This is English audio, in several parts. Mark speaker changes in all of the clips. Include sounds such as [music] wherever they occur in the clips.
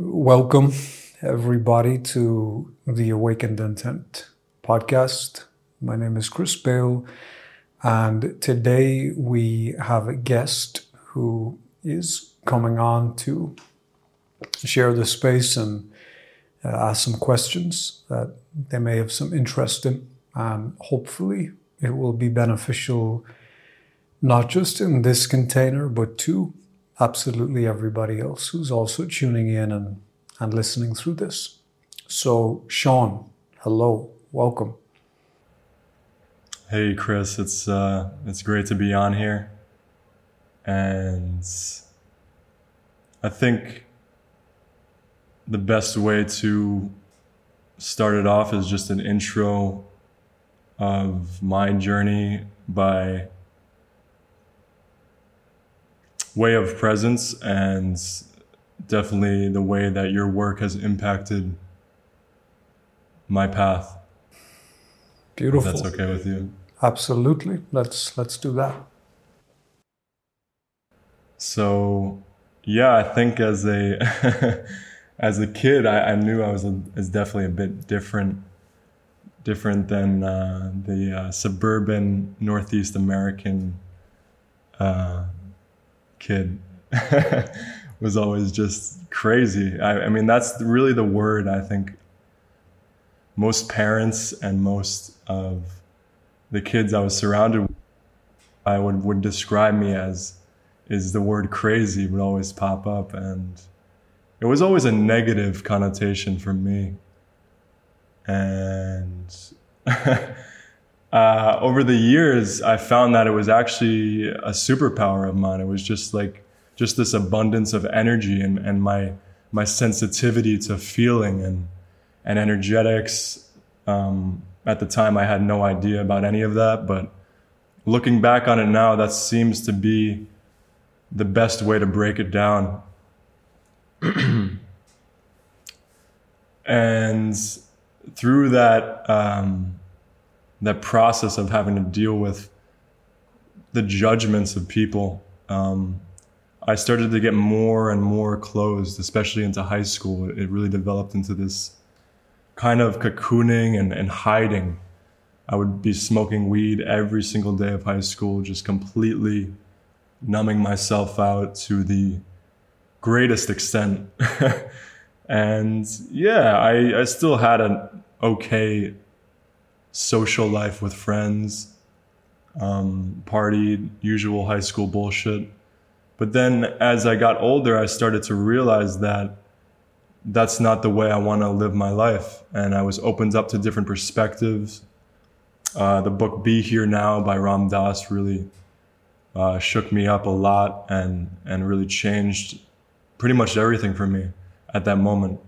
Speaker 1: Welcome, everybody, to the Awakened Intent podcast. My name is Chris Bale, and today we have a guest who is coming on to share the space and uh, ask some questions that they may have some interest in. And hopefully, it will be beneficial not just in this container, but to absolutely everybody else who's also tuning in and, and listening through this. So, Sean, hello, welcome.
Speaker 2: Hey, Chris, it's uh, it's great to be on here, and I think the best way to start it off is just an intro of my journey by way of presence and definitely the way that your work has impacted my path.
Speaker 1: Beautiful.
Speaker 2: If that's okay with you.
Speaker 1: Absolutely. Let's let's do that.
Speaker 2: So, yeah, I think as a [laughs] as a kid, I, I knew I was a, is definitely a bit different different than uh, the uh, suburban Northeast American uh, kid [laughs] was always just crazy. I, I, mean, that's really the word I think most parents and most of the kids I was surrounded with, I would, would describe me as is the word crazy would always pop up. And it was always a negative connotation for me. And [laughs] uh, over the years, I found that it was actually a superpower of mine. It was just like just this abundance of energy and, and my my sensitivity to feeling and and energetics. Um, at the time, I had no idea about any of that, but looking back on it now, that seems to be the best way to break it down. [clears throat] and through that um, that process of having to deal with the judgments of people, um, I started to get more and more closed, especially into high school. It really developed into this kind of cocooning and, and hiding. I would be smoking weed every single day of high school, just completely numbing myself out to the greatest extent. [laughs] and yeah, I, I still had an okay social life with friends, um, partied, usual high school bullshit. But then as I got older, I started to realize that that's not the way I want to live my life. And I was opened up to different perspectives. Uh, the book Be Here Now by Ram Dass really uh, shook me up a lot and, and really changed pretty much everything for me at that moment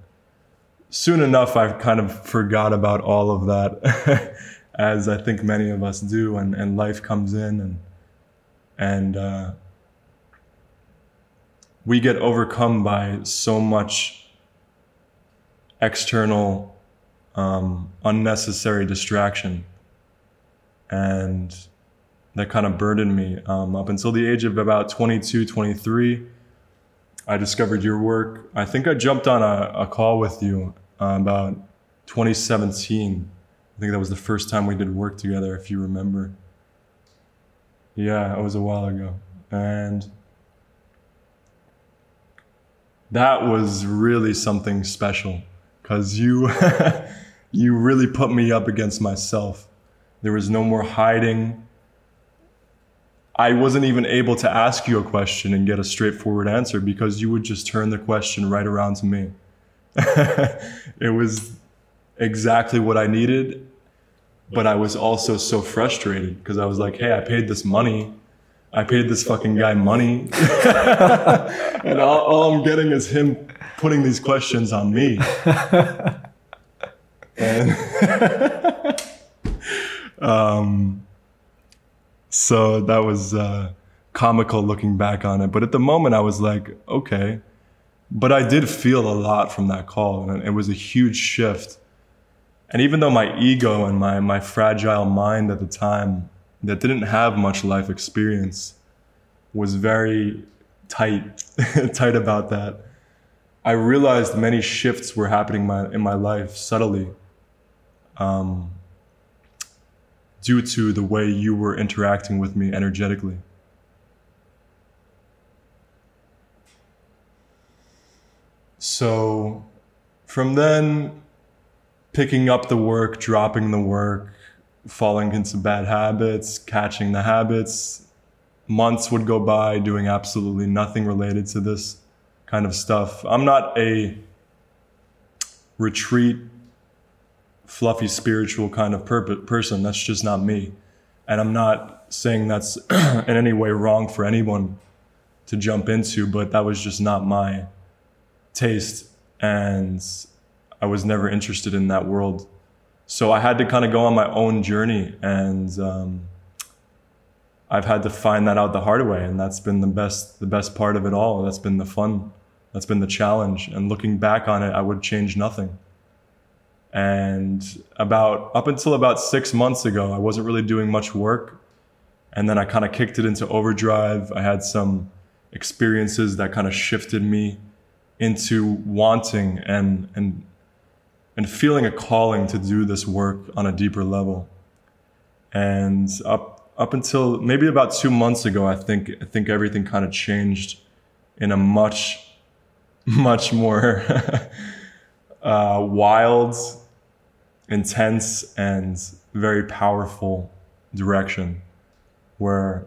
Speaker 2: soon enough, I kind of forgot about all of that, [laughs] as I think many of us do, and, and life comes in and and uh, we get overcome by so much external um, unnecessary distraction and that kind of burdened me um, up until the age of about 22 23 I discovered your work. I think I jumped on a, a call with you uh, about 2017. I think that was the first time we did work together, if you remember. Yeah, it was a while ago. And that was really something special because you, [laughs] you really put me up against myself. There was no more hiding. I wasn't even able to ask you a question and get a straightforward answer because you would just turn the question right around to me. [laughs] it was exactly what I needed, but I was also so frustrated because I was like, hey, I paid this money. I paid this fucking guy money. [laughs] and all, all, I'm getting is him putting these questions on me. [laughs] and um, so that was uh, comical looking back on it. But at the moment, I was like, okay. But I did feel a lot from that call, and it was a huge shift. And even though my ego and my, my fragile mind at the time, that didn't have much life experience, was very tight, [laughs] tight about that. I realized many shifts were happening my, in my life subtly um, due to the way you were interacting with me energetically. So from then, picking up the work, dropping the work, falling into bad habits, catching the habits, months would go by doing absolutely nothing related to this kind of stuff. I'm not a retreat, fluffy, spiritual kind of per- person. That's just not me. And I'm not saying that's [clears throat] in any way wrong for anyone to jump into, but that was just not my taste. And I was never interested in that world. So I had to kind of go on my own journey and, um, I've had to find that out the hard way, and that's been the best the best part of it all. That's been the fun. That's been the challenge. And looking back on it, I would change nothing. And about up until about six months ago, I wasn't really doing much work. And then I kind of kicked it into overdrive. I had some experiences that kind of shifted me into wanting and and and feeling a calling to do this work on a deeper level. And up up until maybe about two months ago, I think I think everything kind of changed in a much [laughs] much more [laughs] uh, wild, intense, and very powerful direction where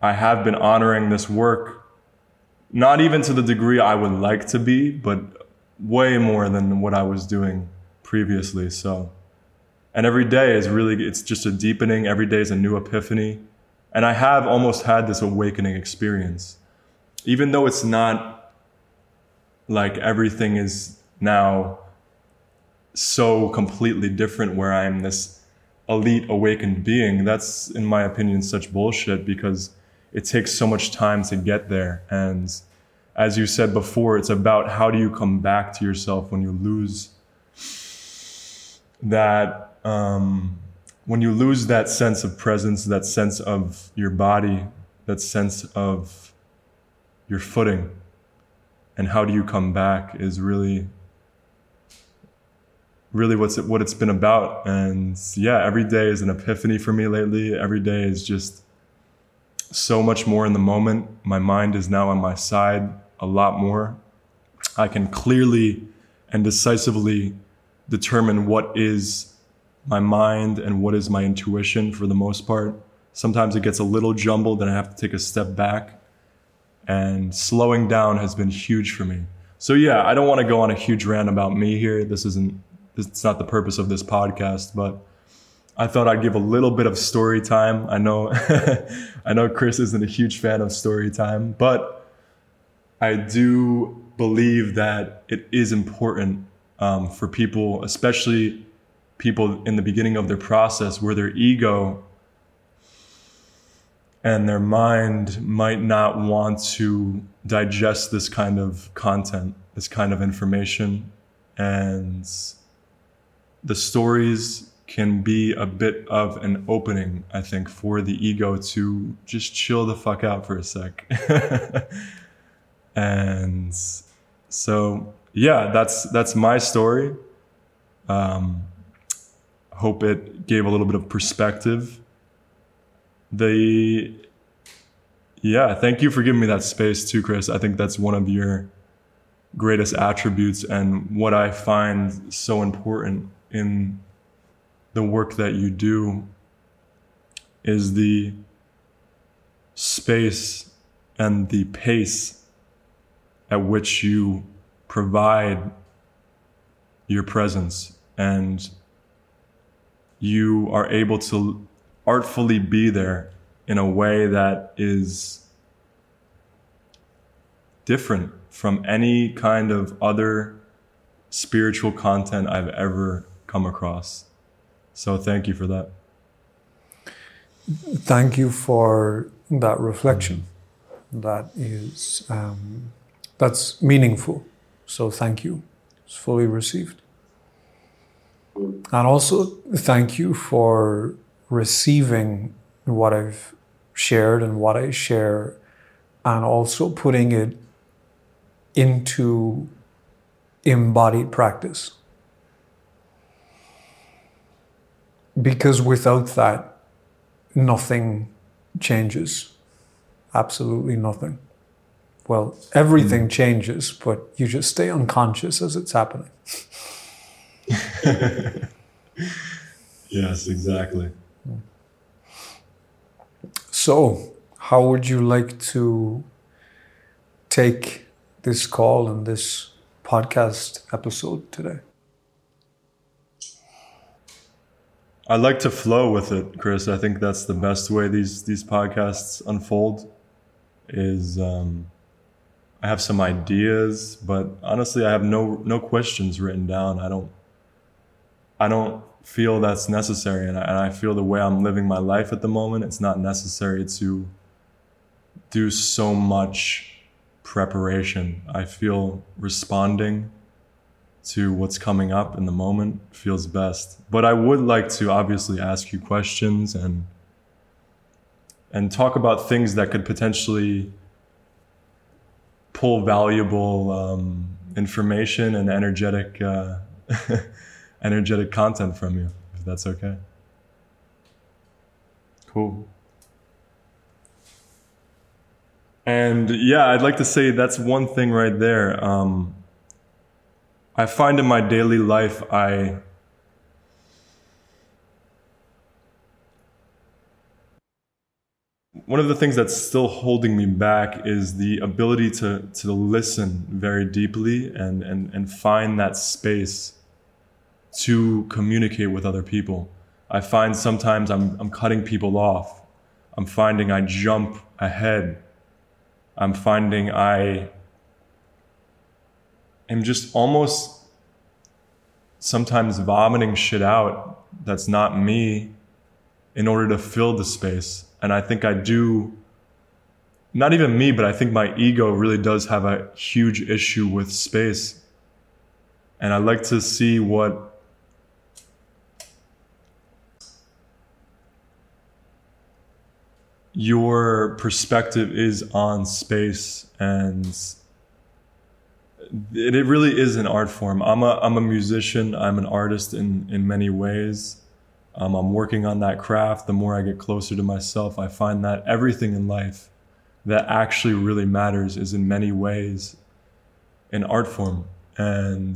Speaker 2: I have been honoring this work, not even to the degree I would like to be, but way more than what I was doing previously. So, and every day is really, it's just a deepening. Every day is a new epiphany. And I have almost had this awakening experience. Even though it's not like everything is now so completely different where I'm this elite awakened being. That's, in my opinion, such bullshit because it takes so much time to get there. And as you said before, it's about how do you come back to yourself when you lose that, um, when you lose that sense of presence, that sense of your body, that sense of your footing and how do you come back is really really what's it, what it's been about. And yeah every day is an epiphany for me lately. Every day is just so much more in the moment. My mind is now on my side a lot more. I can clearly and decisively determine what is my mind and what is my intuition for the most part. Sometimes it gets a little jumbled and i have to take a step back. And slowing down has been huge for me. So yeah, I don't want to go on a huge rant about me here. This isn't it's not the purpose of this podcast, but I thought I'd give a little bit of story time. I know [laughs] I know Chris isn't a huge fan of story time, but I do believe that it is important um, for people, especially people in the beginning of their process where their ego and their mind might not want to digest this kind of content, this kind of information. And the stories can be a bit of an opening, I think, for the ego to just chill the fuck out for a sec. [laughs] and so, yeah, that's that's my story. Um, hope it gave a little bit of perspective the yeah thank you for giving me that space too chris i think that's one of your greatest attributes and what i find so important in the work that you do is the space and the pace at which you provide your presence. And you are able to artfully be there in a way that is different from any kind of other spiritual content I've ever come across. So thank you for that.
Speaker 1: Thank you for that reflection. That is um, that's meaningful. So thank you. It's fully received. And also thank you for receiving what I've shared and what I share, and also putting it into embodied practice. Because without that, nothing changes. Absolutely nothing. Well, everything mm. changes, but you just stay unconscious as it's happening. [laughs]
Speaker 2: yes, exactly.
Speaker 1: So, how would you like to take this call and this podcast episode today?
Speaker 2: I like to flow with it, Chris. I think that's the best way these these podcasts unfold. Is um, I have some ideas, but honestly, I have no no questions written down. I don't I don't feel that's necessary, and I, and I feel the way I'm living my life at the moment, it's not necessary to do so much preparation. I feel responding to what's coming up in the moment feels best. But I would like to obviously ask you questions and and talk about things that could potentially pull valuable um, information and energetic uh, [laughs] energetic content from you, if that's okay. Cool. And yeah, I'd like to say that's one thing right there. Um, I find in my daily life, I one of the things that's still holding me back is the ability to to listen very deeply and and and find that space to communicate with other people. I find sometimes I'm I'm cutting people off. I'm finding I jump ahead. I'm finding I am just almost sometimes vomiting shit out that's not me in order to fill the space. And I think I do, not even me, but I think my ego really does have a huge issue with space. And I like to see what your perspective is on space and it, really is an art form. I'm a I'm a musician. I'm an artist in in many ways. Um, I'm working on that craft. The more I get closer to myself, I find that everything in life that actually really matters is in many ways an art form, and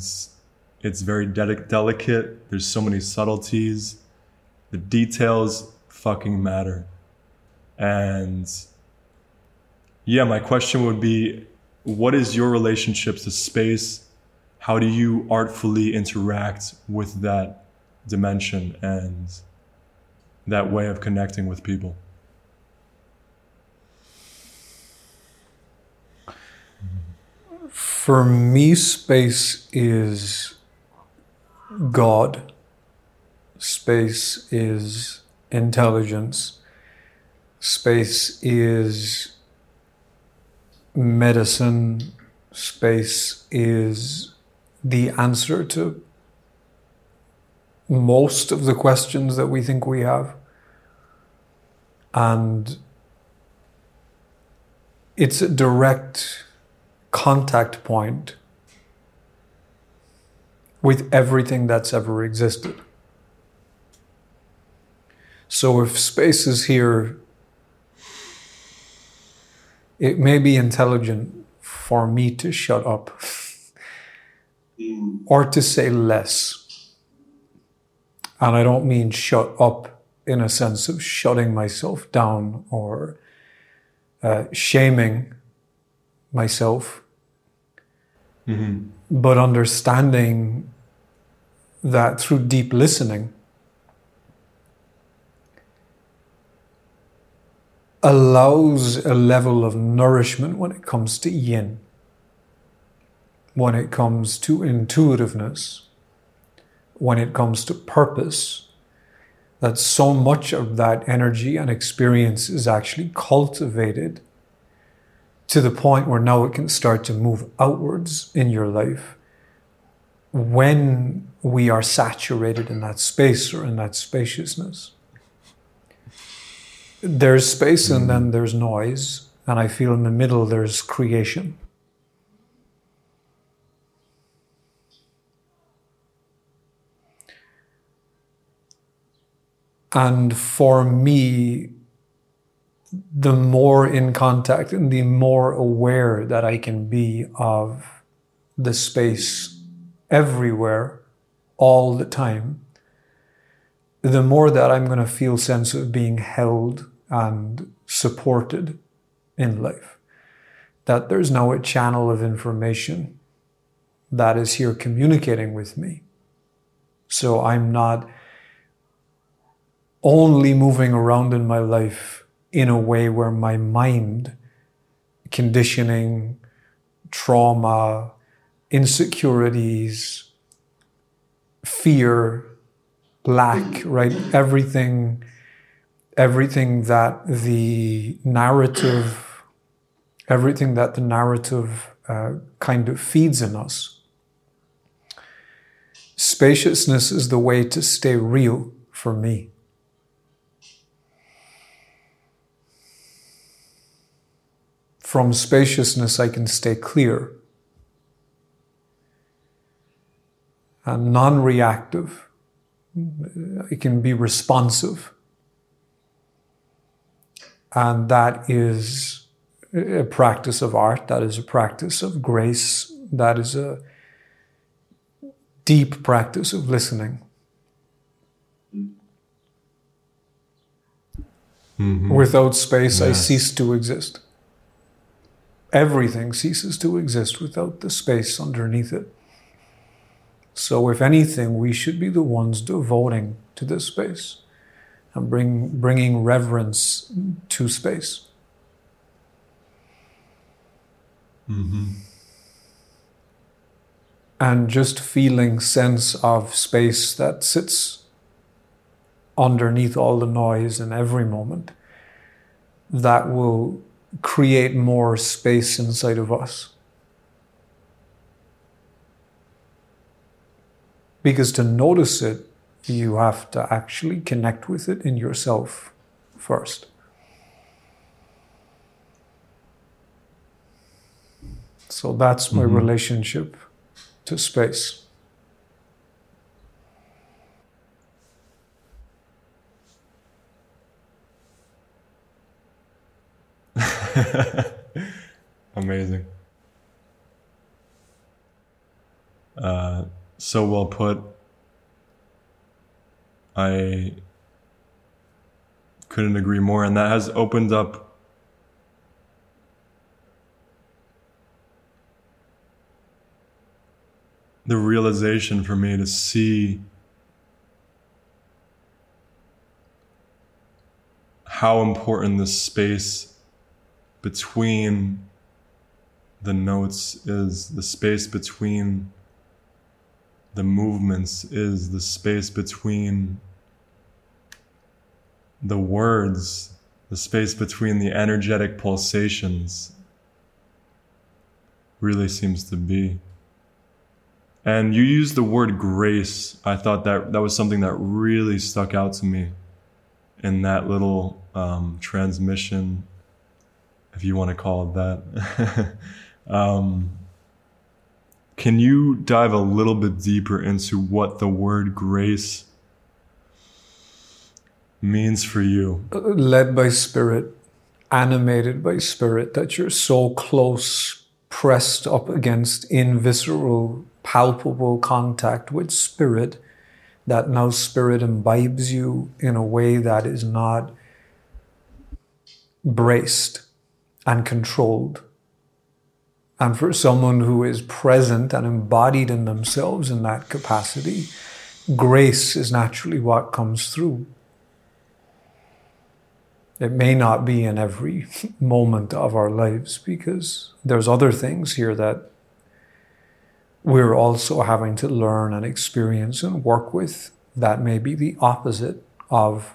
Speaker 2: it's very de- delicate. There's so many subtleties. The details fucking matter, and yeah, my question would be what is your relationship to space? How do you artfully interact with that dimension and that way of connecting with people?
Speaker 1: For me, space is God. Space is intelligence. Space is medicine space is the answer to most of the questions that we think we have. And it's a direct contact point with everything that's ever existed. So if space is here it may be intelligent for me to shut up or to say less. And I don't mean shut up in a sense of shutting myself down or uh, shaming myself, mm-hmm. but understanding that through deep listening, allows a level of nourishment when it comes to yin, when it comes to intuitiveness, when it comes to purpose, that so much of that energy and experience is actually cultivated to the point where now it can start to move outwards in your life when we are saturated in that space or in that spaciousness there's space and then there's noise, and I feel in the middle there's creation. And for me, the more in contact and the more aware that I can be of the space everywhere, all the time, the more that I'm going to feel sense of being held and supported in life. That there's now a channel of information that is here communicating with me. So I'm not only moving around in my life in a way where my mind, conditioning, trauma, insecurities, fear, lack, right? Everything, everything that the narrative, everything that the narrative uh, kind of feeds in us. Spaciousness is the way to stay real for me. From spaciousness, I can stay clear and non reactive. I can be responsive. And that is a practice of art, that is a practice of grace, that is a deep practice of listening. Mm-hmm. Without space, yes. I cease to exist everything ceases to exist without the space underneath it. So, if anything, we should be the ones devoting to this space and bring, bringing reverence to space. Mm-hmm. And just feeling sense of space that sits underneath all the noise in every moment that will create more space inside of us. Because to notice it, you have to actually connect with it in yourself first. So that's my mm-hmm. relationship to space. [laughs]
Speaker 2: Amazing. Uh, so well put. I couldn't agree more. And that has opened up the realization for me to see how important this space between the notes is the space between the movements is the space between the words, the space between the energetic pulsations really seems to be. And you used the word grace. I thought that that was something that really stuck out to me in that little um, transmission if you want to call it that. [laughs] um, can you dive a little bit deeper into what the word grace means for you?
Speaker 1: Led by spirit, animated by spirit, that you're so close, pressed up against in visceral, palpable contact with spirit, that now spirit imbibes you in a way that is not braced and controlled. And for someone who is present and embodied in themselves in that capacity, grace is naturally what comes through. It may not be in every [laughs] moment of our lives because there's other things here that we're also having to learn and experience and work with that may be the opposite of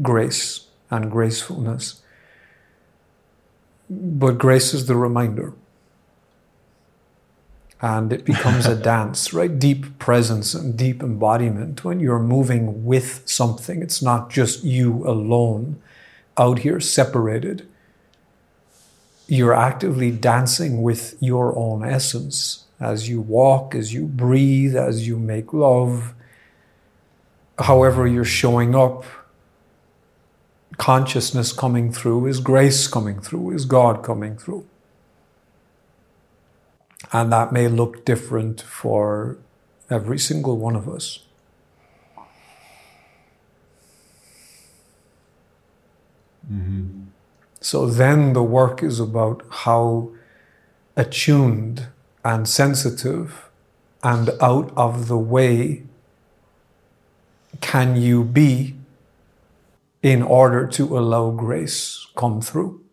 Speaker 1: grace and gracefulness. But grace is the reminder. And it becomes a [laughs] dance, right? Deep presence and deep embodiment when you're moving with something. It's not just you alone out here separated. You're actively dancing with your own essence as you walk, as you breathe, as you make love, however you're showing up consciousness coming through, is grace coming through, is God coming through. And that may look different for every single one of us. Mm-hmm. So then the work is about how attuned and sensitive and out of the way can you be in order to allow grace come through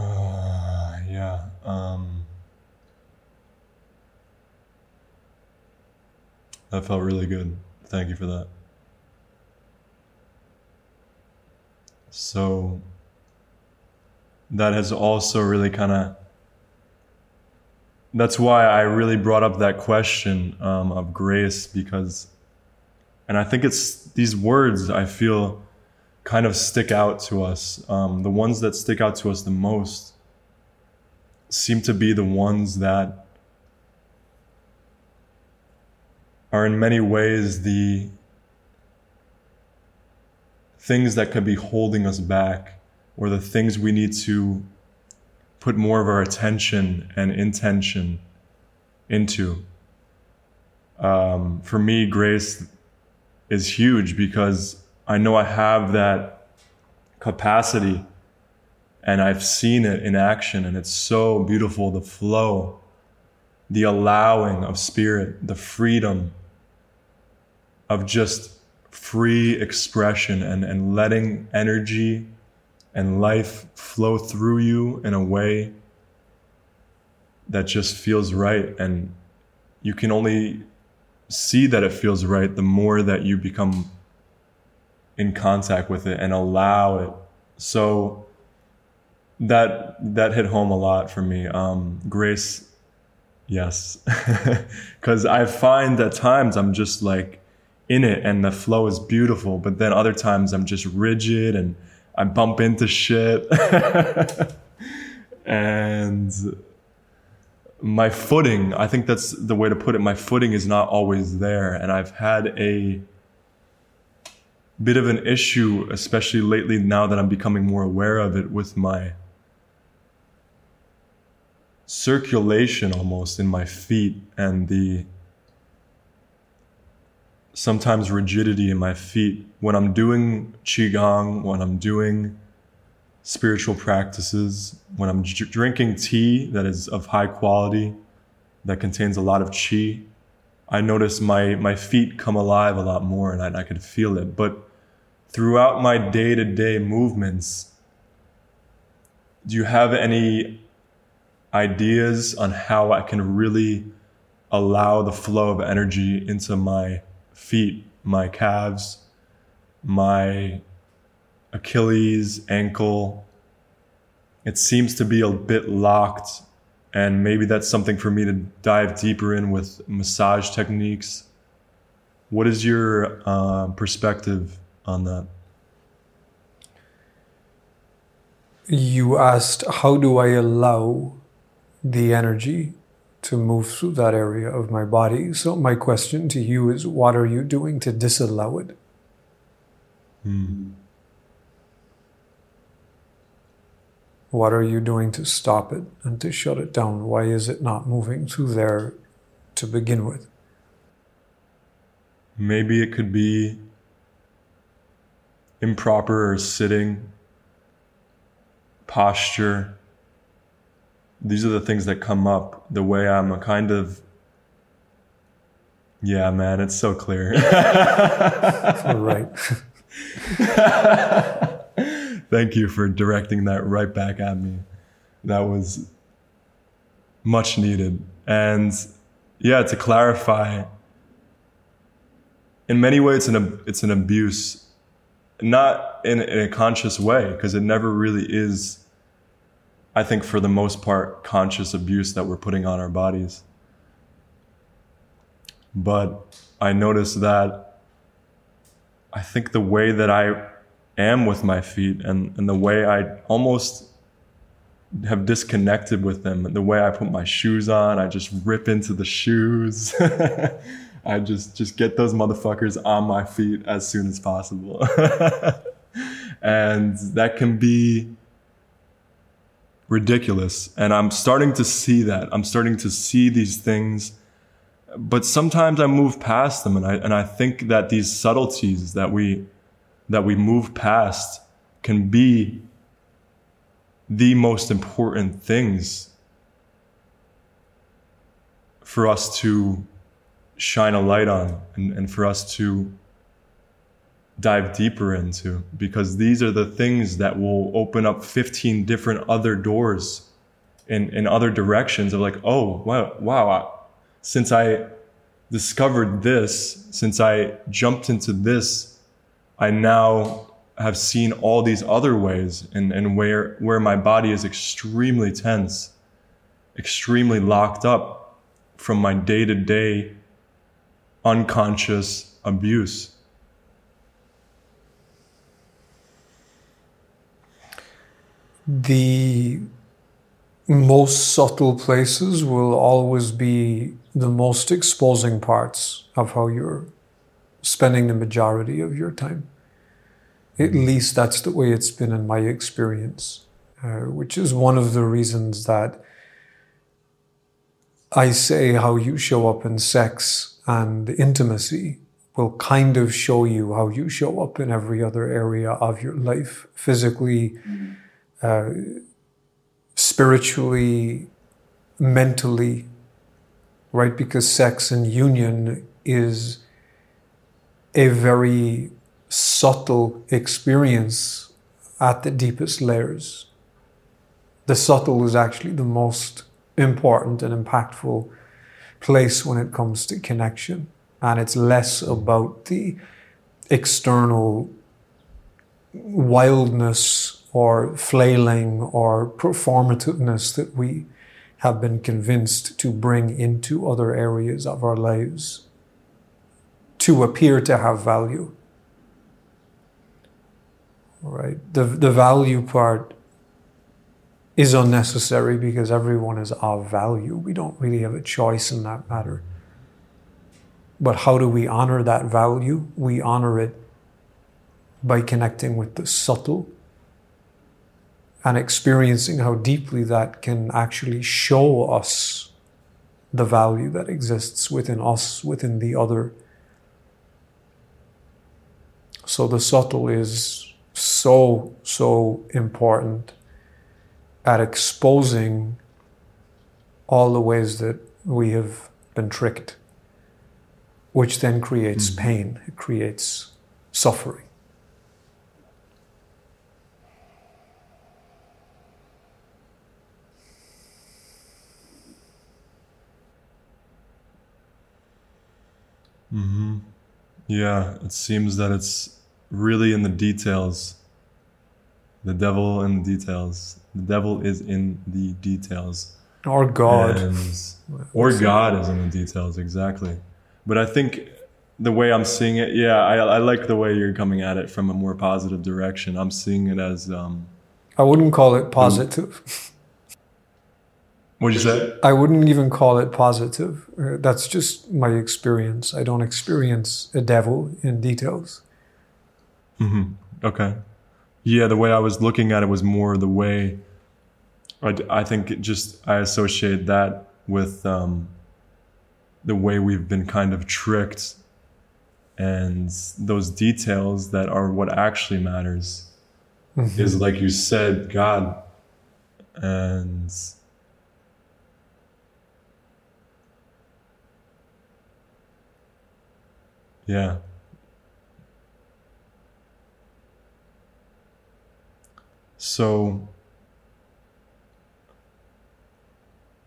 Speaker 2: uh, yeah um, that felt really good Thank you for that. So that has also really kind of that's why I really brought up that question um, of grace because, and I think it's these words I feel kind of stick out to us. Um, the ones that stick out to us the most seem to be the ones that are in many ways the things that could be holding us back or the things we need to put more of our attention and intention into. Um, for me, grace is huge because I know I have that capacity and I've seen it in action and it's so beautiful the flow, the allowing of spirit, the freedom of just free expression and, and letting energy and life flow through you in a way that just feels right. And you can only see that it feels right the more that you become in contact with it and allow it. So that that hit home a lot for me. Um, grace, yes, [laughs] because I find at times I'm just like in it and the flow is beautiful. But then other times I'm just rigid and I bump into shit. [laughs] and my footing, I think that's the way to put it. My footing is not always there. And I've had a bit of an issue, especially lately now that I'm becoming more aware of it with my circulation almost in my feet and the sometimes rigidity in my feet when I'm doing qigong, when I'm doing spiritual practices, when I'm drinking tea that is of high quality, that contains a lot of qi. I notice my my feet come alive a lot more, and I, I could feel it. But throughout my day to day movements, do you have any ideas on how I can really allow the flow of energy into my feet, my calves, my Achilles, ankle. It seems to be a bit locked, and maybe that's something for me to dive deeper in with massage techniques. What is your uh, perspective on that?
Speaker 1: You asked, How do I allow the energy to move through that area of my body. So, my question to you is what are you doing to disallow it? Hmm. What are you doing to stop it and to shut it down? Why is it not moving through there to begin with?
Speaker 2: Maybe it could be improper or sitting posture these are the things that come up the way I'm a kind of yeah, man, it's so clear.
Speaker 1: right. [laughs]
Speaker 2: Thank you for directing that right back at me. That was much needed. And yeah, to clarify, in many ways, it's an, it's an abuse, not in, in a conscious way, because it never really is I think for the most part, conscious abuse that we're putting on our bodies. But I notice that I think the way that I am with my feet and, and the way I almost have disconnected with them. The way I put my shoes on, I just rip into the shoes. [laughs] I just just get those motherfuckers on my feet as soon as possible. [laughs] and that can be ridiculous. And I'm starting to see that. I'm starting to see these things. But sometimes I move past them and I and I think that these subtleties that we that we move past can be the most important things for us to shine a light on and, and for us to dive deeper into because these are the things that will open up 15 different other doors in, in other directions of like, oh, wow, wow, since I discovered this, since I jumped into this, I now have seen all these other ways and, and where, where my body is extremely tense, extremely locked up from my day to day unconscious abuse.
Speaker 1: The most subtle places will always be the most exposing parts of how you're spending the majority of your time. At least that's the way it's been in my experience, uh, which is one of the reasons that I say how you show up in sex and intimacy will kind of show you how you show up in every other area of your life physically, mm-hmm. uh, spiritually, mentally, right? Because sex and union is a very subtle experience at the deepest layers. The subtle is actually the most important and impactful place when it comes to connection. And it's less about the external wildness or flailing or performativeness that we have been convinced to bring into other areas of our lives to appear to have value. Right? The, the value part is unnecessary because everyone is of value. We don't really have a choice in that matter. But how do we honor that value? We honor it by connecting with the subtle and experiencing how deeply that can actually show us the value that exists within us, within the other. So the subtle is so, so important at exposing all the ways that we have been tricked, which then creates mm-hmm. pain, it creates suffering.
Speaker 2: Mm-hmm. Yeah, it seems that it's really in the details. The devil in the details. The devil is in the details.
Speaker 1: Or God.
Speaker 2: And, or God is in the details, exactly. But I think the way I'm seeing it, yeah, I, I like the way you're coming at it from a more positive direction. I'm seeing it as. Um,
Speaker 1: I wouldn't call it positive.
Speaker 2: What'd you say?
Speaker 1: I wouldn't even call it positive. Uh, that's just my experience. I don't experience a devil in details.
Speaker 2: Mm-hmm. Okay. Yeah, the way I was looking at it was more the way I, I think it just I associate that with um, the way we've been kind of tricked and those details that are what actually matters mm-hmm. is like you said God and yeah So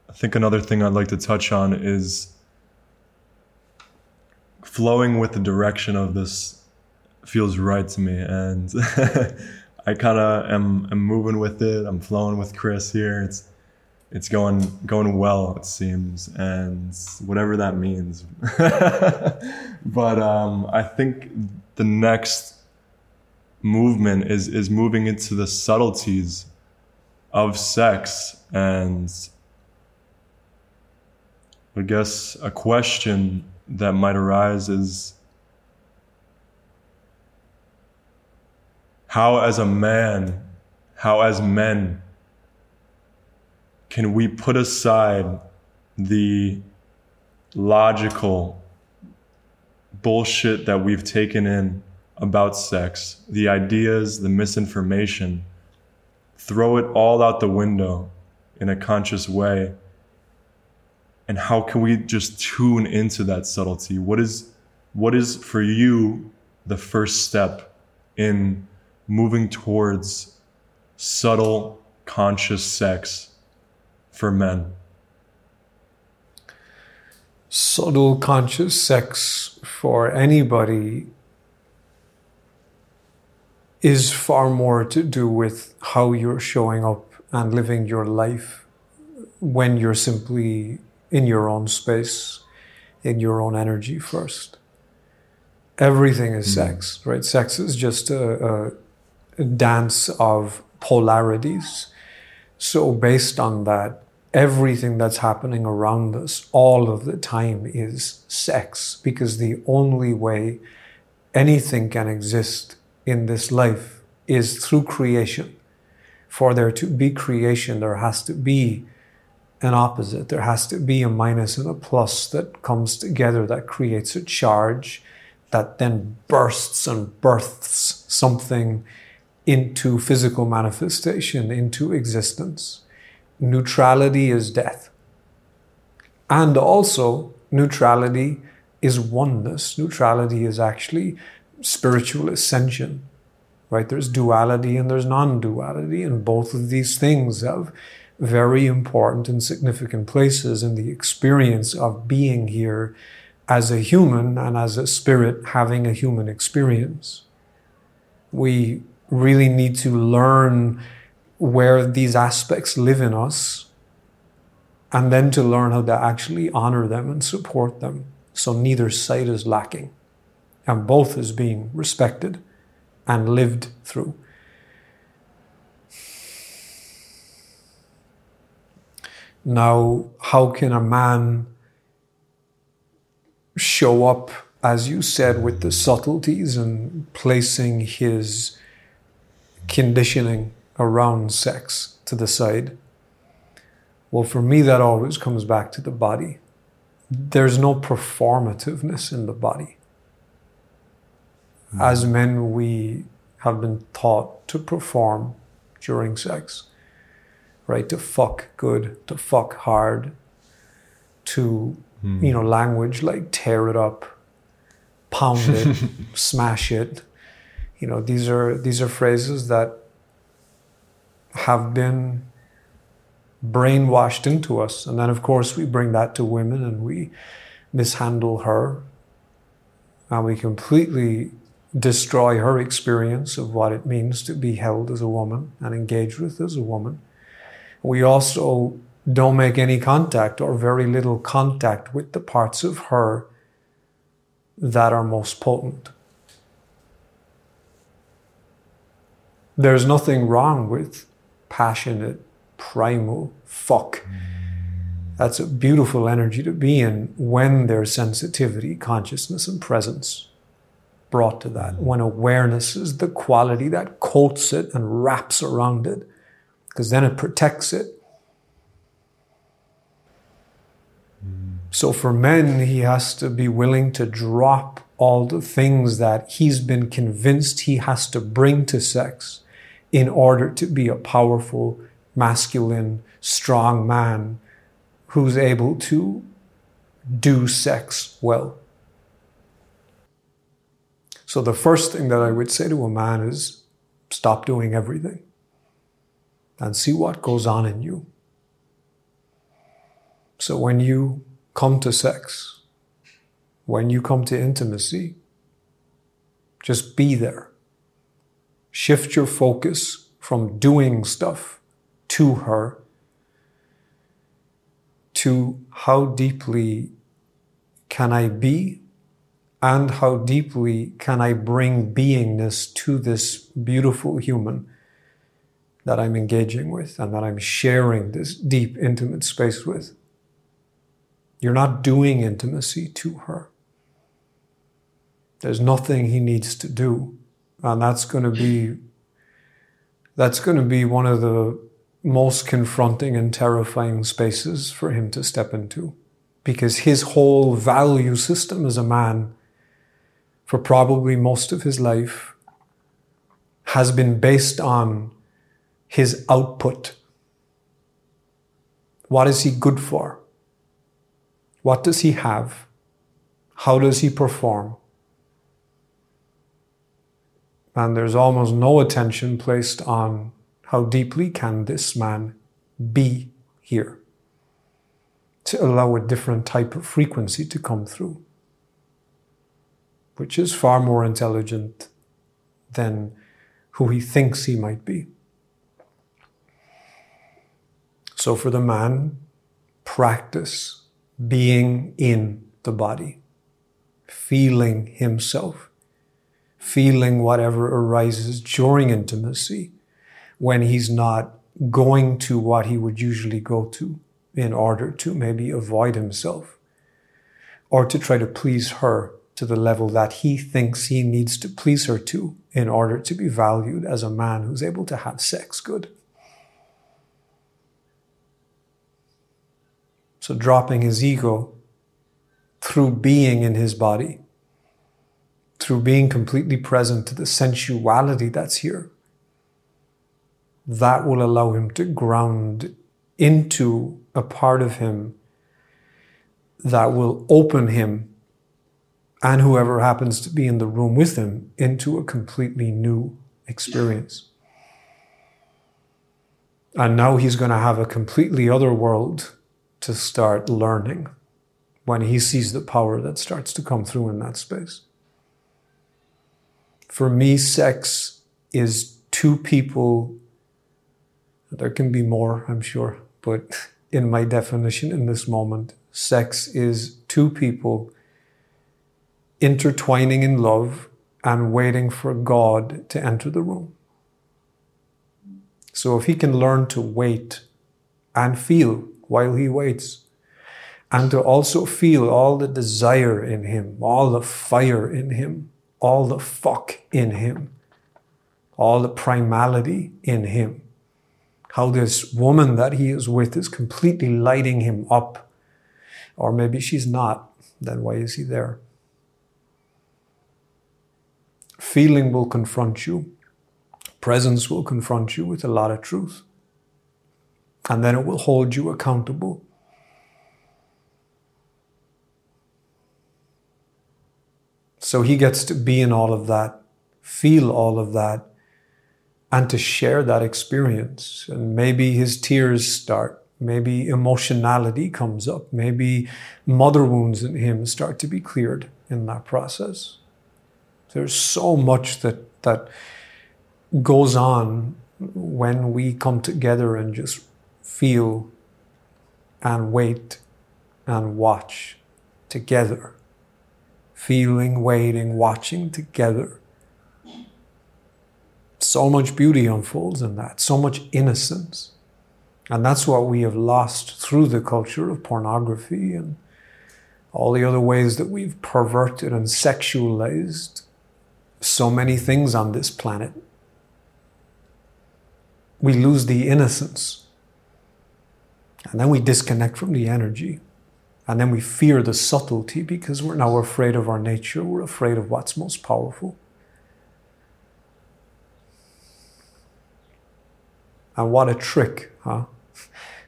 Speaker 2: I think another thing I'd like to touch on is flowing with the direction of this feels right to me and [laughs] I kind of am, am moving with it. I'm flowing with Chris here. It's it's going going well it seems and whatever that means [laughs] but um, i think the next movement is is moving into the subtleties of sex and I guess a question that might arise is how as a man how as men can we put aside the logical bullshit that we've taken in about sex, the ideas, the misinformation, throw it all out the window in a conscious way. And how can we just tune into that subtlety? What is what is for you the first step in moving towards subtle conscious sex for men?
Speaker 1: Subtle conscious sex for anybody is far more to do with how you're showing up and living your life when you're simply in your own space, in your own energy first. Everything is mm. sex, right? Sex is just a, a dance of polarities. So, based on that, everything that's happening around us all of the time is sex because the only way anything can exist in this life is through creation. For there to be creation, there has to be an opposite. There has to be a minus and a plus that comes together that creates a charge that then bursts and births something into physical manifestation, into existence. Neutrality is death. And also, neutrality is oneness. Neutrality is actually spiritual ascension, right? There's duality and there's non duality, and both of these things have very important and significant places in the experience of being here as a human and as a spirit having a human experience. We really need to learn where these aspects live in us and then to learn how to actually honor them and support them so neither side is lacking and both is being respected and lived through. Now, how can a man show up, as you said, with the subtleties and placing his conditioning around sex to the side. Well, for me, that always comes back to the body. There's no performativeness in the body. Mm. As men, we have been taught to perform during sex, right? To fuck good, to fuck hard, to, mm. you know, language like tear it up, pound it, [laughs] smash it. You know, these are these are phrases that have been brainwashed into us. And then, of course, we bring that to women and we mishandle her and we completely destroy her experience of what it means to be held as a woman and engaged with as a woman. We also don't make any contact or very little contact with the parts of her that are most potent. There's nothing wrong with passionate, primal fuck. That's a beautiful energy to be in when there's sensitivity, consciousness, and presence brought to that. When awareness is the quality that coats it and wraps around it, because then it protects it. So for men, he has to be willing to drop all the things that he's been convinced he has to bring to sex in order to be a powerful, masculine, strong man who's able to do sex well. So, the first thing that I would say to a man is stop doing everything and see what goes on in you. So, when you come to sex, when you come to intimacy, just be there shift your focus from doing stuff to her to how deeply can I be and how deeply can I bring beingness to this beautiful human that I'm engaging with and that I'm sharing this deep, intimate space with. You're not doing intimacy to her. There's nothing he needs to do. And that's going to be that's going to be one of the most confronting and terrifying spaces for him to step into because his whole value system as a man for probably most of his life has been based on his output. What is he good for? What does he have? How does he perform? And there's almost no attention placed on how deeply can this man be here to allow a different type of frequency to come through, which is far more intelligent than who he thinks he might be. So for the man, practice being in the body, feeling himself, feeling whatever arises during intimacy when he's not going to what he would usually go to in order to maybe avoid himself or to try to please her to the level that he thinks he needs to please her to in order to be valued as a man who's able to have sex good. So, dropping his ego through being in his body, through being completely present to the sensuality that's here, that will allow him to ground into a part of him that will open him and whoever happens to be in the room with him into a completely new experience. And now he's going to have a completely other world to start learning when he sees the power that starts to come through in that space. For me, sex is two people. There can be more, I'm sure, but in my definition in this moment, sex is two people intertwining in love and waiting for God to enter the room. So if he can learn to wait and feel while he waits. And to also feel all the desire in him, all the fire in him, all the fuck in him, all the primality in him. How this woman that he is with is completely lighting him up. Or maybe she's not. Then why is he there? Feeling will confront you. Presence will confront you with a lot of truth and then it will hold you accountable. So he gets to be in all of that, feel all of that, and to share that experience. And maybe his tears start. Maybe emotionality comes up. Maybe mother wounds in him start to be cleared in that process. There's so much that, that goes on when we come together and just feel and wait and watch together. Feeling, waiting, watching together. So much beauty unfolds in that, so much innocence. And that's what we have lost through the culture of pornography and all the other ways that we've perverted and sexualized so many things on this planet. We lose the innocence and then we disconnect from the energy. And then we fear the subtlety because we're now afraid of our nature. We're afraid of what's most powerful. And what a trick, huh? [laughs]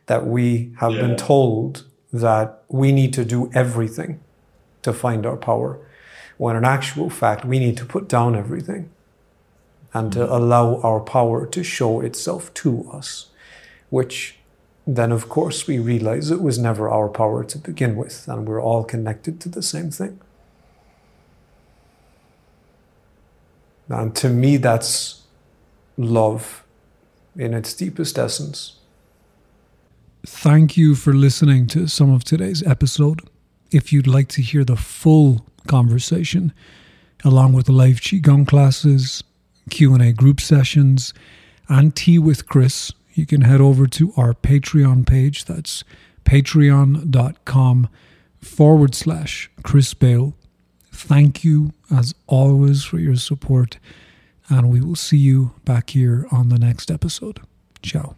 Speaker 1: That we have yeah. been told that we need to do everything to find our power, when in actual fact, we need to put down everything and to mm-hmm. allow our power to show itself to us, which then of course we realize it was never our power to begin with, and we're all connected to the same thing. And to me, that's love in its deepest essence.
Speaker 3: Thank you for listening to some of today's episode. If you'd like to hear the full
Speaker 1: conversation, along with live qigong classes, Q&A group sessions, and tea with Chris. You can head over to our Patreon page. That's patreon.com forward slash Chris Bale. Thank you, as always, for your support, and we will see you back here on the next episode. Ciao.